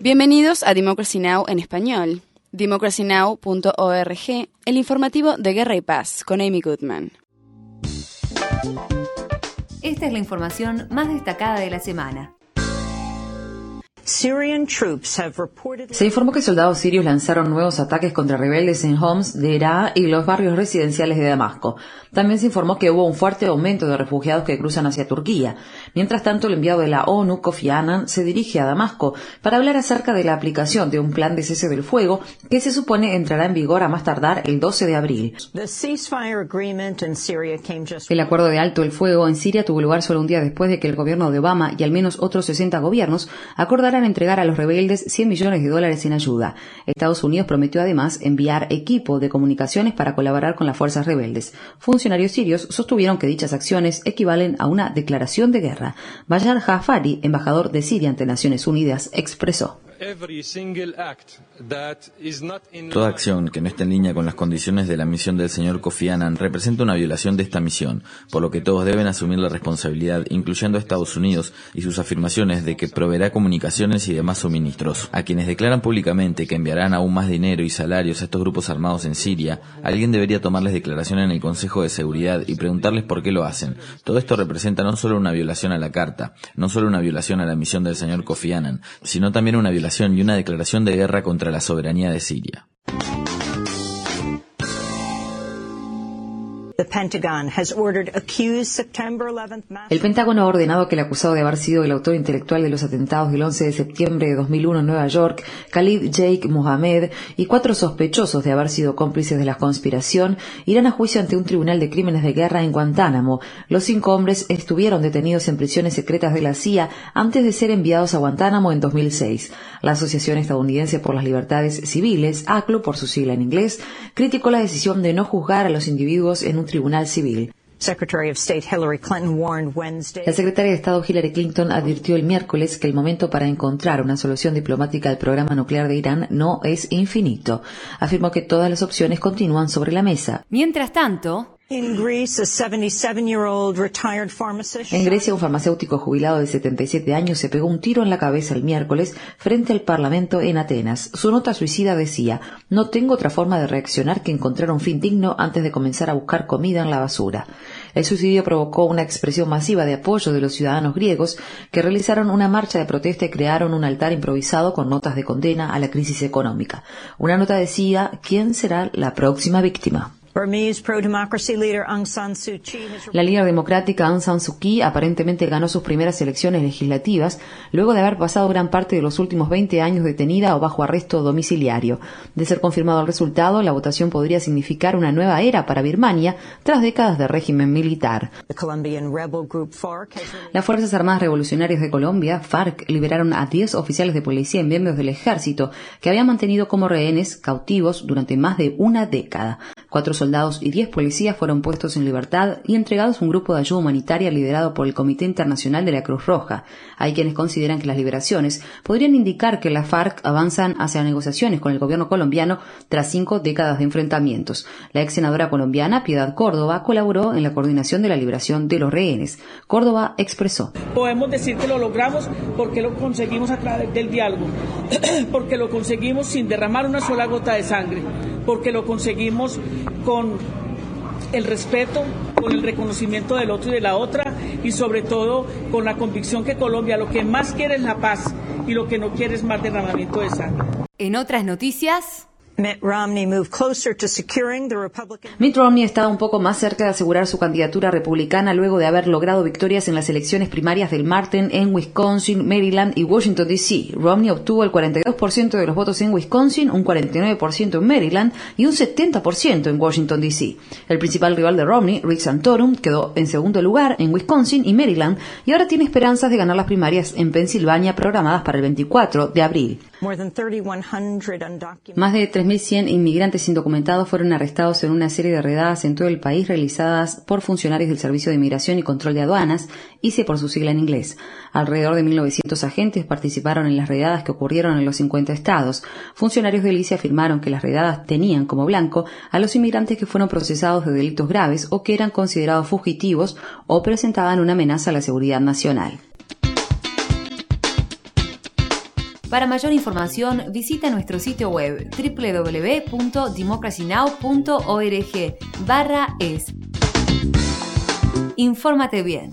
Bienvenidos a Democracy Now! en español. democracynow.org, el informativo de Guerra y Paz, con Amy Goodman. Esta es la información más destacada de la semana. Se informó que soldados sirios lanzaron nuevos ataques contra rebeldes en Homs, Deraa y los barrios residenciales de Damasco. También se informó que hubo un fuerte aumento de refugiados que cruzan hacia Turquía. Mientras tanto, el enviado de la ONU, Kofi Annan, se dirige a Damasco para hablar acerca de la aplicación de un plan de cese del fuego que se supone entrará en vigor a más tardar el 12 de abril. El acuerdo de alto el fuego en Siria tuvo lugar solo un día después de que el gobierno de Obama y al menos otros 60 gobiernos entregar a los rebeldes 100 millones de dólares en ayuda. Estados Unidos prometió además enviar equipo de comunicaciones para colaborar con las fuerzas rebeldes. Funcionarios sirios sostuvieron que dichas acciones equivalen a una declaración de guerra. Bayar Jafari, embajador de Siria ante Naciones Unidas, expresó. Toda acción que no esté en línea con las condiciones de la misión del señor Kofi Annan representa una violación de esta misión, por lo que todos deben asumir la responsabilidad, incluyendo a Estados Unidos y sus afirmaciones de que proveerá comunicaciones y demás suministros. A quienes declaran públicamente que enviarán aún más dinero y salarios a estos grupos armados en Siria, alguien debería tomarles declaración en el Consejo de Seguridad y preguntarles por qué lo hacen. Todo esto representa no solo una violación a la Carta, no solo una violación a la misión del señor Kofi Annan, sino también una violación y una declaración de guerra contra la soberanía de Siria. El Pentágono ha ordenado que el acusado de haber sido el autor intelectual de los atentados del 11 de septiembre de 2001 en Nueva York, Khalid Jake Mohammed, y cuatro sospechosos de haber sido cómplices de la conspiración, irán a juicio ante un tribunal de crímenes de guerra en Guantánamo. Los cinco hombres estuvieron detenidos en prisiones secretas de la CIA antes de ser enviados a Guantánamo en 2006. La Asociación Estadounidense por las Libertades Civiles, ACLU por su sigla en inglés, criticó la decisión de no juzgar a los individuos en un tribunal civil. La secretaria de Estado Hillary Clinton advirtió el miércoles que el momento para encontrar una solución diplomática al programa nuclear de Irán no es infinito. Afirmó que todas las opciones continúan sobre la mesa. Mientras tanto, en Grecia, un farmacéutico jubilado de 77 años se pegó un tiro en la cabeza el miércoles frente al Parlamento en Atenas. Su nota suicida decía, no tengo otra forma de reaccionar que encontrar un fin digno antes de comenzar a buscar comida en la basura. El suicidio provocó una expresión masiva de apoyo de los ciudadanos griegos que realizaron una marcha de protesta y crearon un altar improvisado con notas de condena a la crisis económica. Una nota decía, ¿quién será la próxima víctima? La líder democrática Aung San Suu Kyi aparentemente ganó sus primeras elecciones legislativas luego de haber pasado gran parte de los últimos 20 años detenida o bajo arresto domiciliario. De ser confirmado el resultado, la votación podría significar una nueva era para Birmania tras décadas de régimen militar. Las Fuerzas Armadas Revolucionarias de Colombia, FARC, liberaron a 10 oficiales de policía y miembros del ejército que habían mantenido como rehenes cautivos durante más de una década. Cuatro soldados y diez policías fueron puestos en libertad y entregados a un grupo de ayuda humanitaria liderado por el Comité Internacional de la Cruz Roja. Hay quienes consideran que las liberaciones podrían indicar que las FARC avanzan hacia negociaciones con el gobierno colombiano tras cinco décadas de enfrentamientos. La ex senadora colombiana Piedad Córdoba colaboró en la coordinación de la liberación de los rehenes. Córdoba expresó. Podemos decir que lo logramos porque lo conseguimos a través del diálogo, porque lo conseguimos sin derramar una sola gota de sangre, porque lo conseguimos con el respeto, con el reconocimiento del otro y de la otra y sobre todo con la convicción que Colombia lo que más quiere es la paz y lo que no quiere es más derramamiento de sangre. En otras noticias, Mitt Romney estaba un poco más cerca de asegurar su candidatura republicana luego de haber logrado victorias en las elecciones primarias del Martin en Wisconsin, Maryland y Washington, D.C. Romney obtuvo el 42% de los votos en Wisconsin, un 49% en Maryland y un 70% en Washington, D.C. El principal rival de Romney, Rick Santorum, quedó en segundo lugar en Wisconsin y Maryland y ahora tiene esperanzas de ganar las primarias en Pensilvania programadas para el 24 de abril. Más de 2.100 inmigrantes indocumentados fueron arrestados en una serie de redadas en todo el país realizadas por funcionarios del Servicio de Inmigración y Control de Aduanas, ICE por su sigla en inglés. Alrededor de 1.900 agentes participaron en las redadas que ocurrieron en los 50 estados. Funcionarios del ICE afirmaron que las redadas tenían como blanco a los inmigrantes que fueron procesados de delitos graves o que eran considerados fugitivos o presentaban una amenaza a la seguridad nacional. Para mayor información, visita nuestro sitio web www.democracynow.org barra es. Infórmate bien.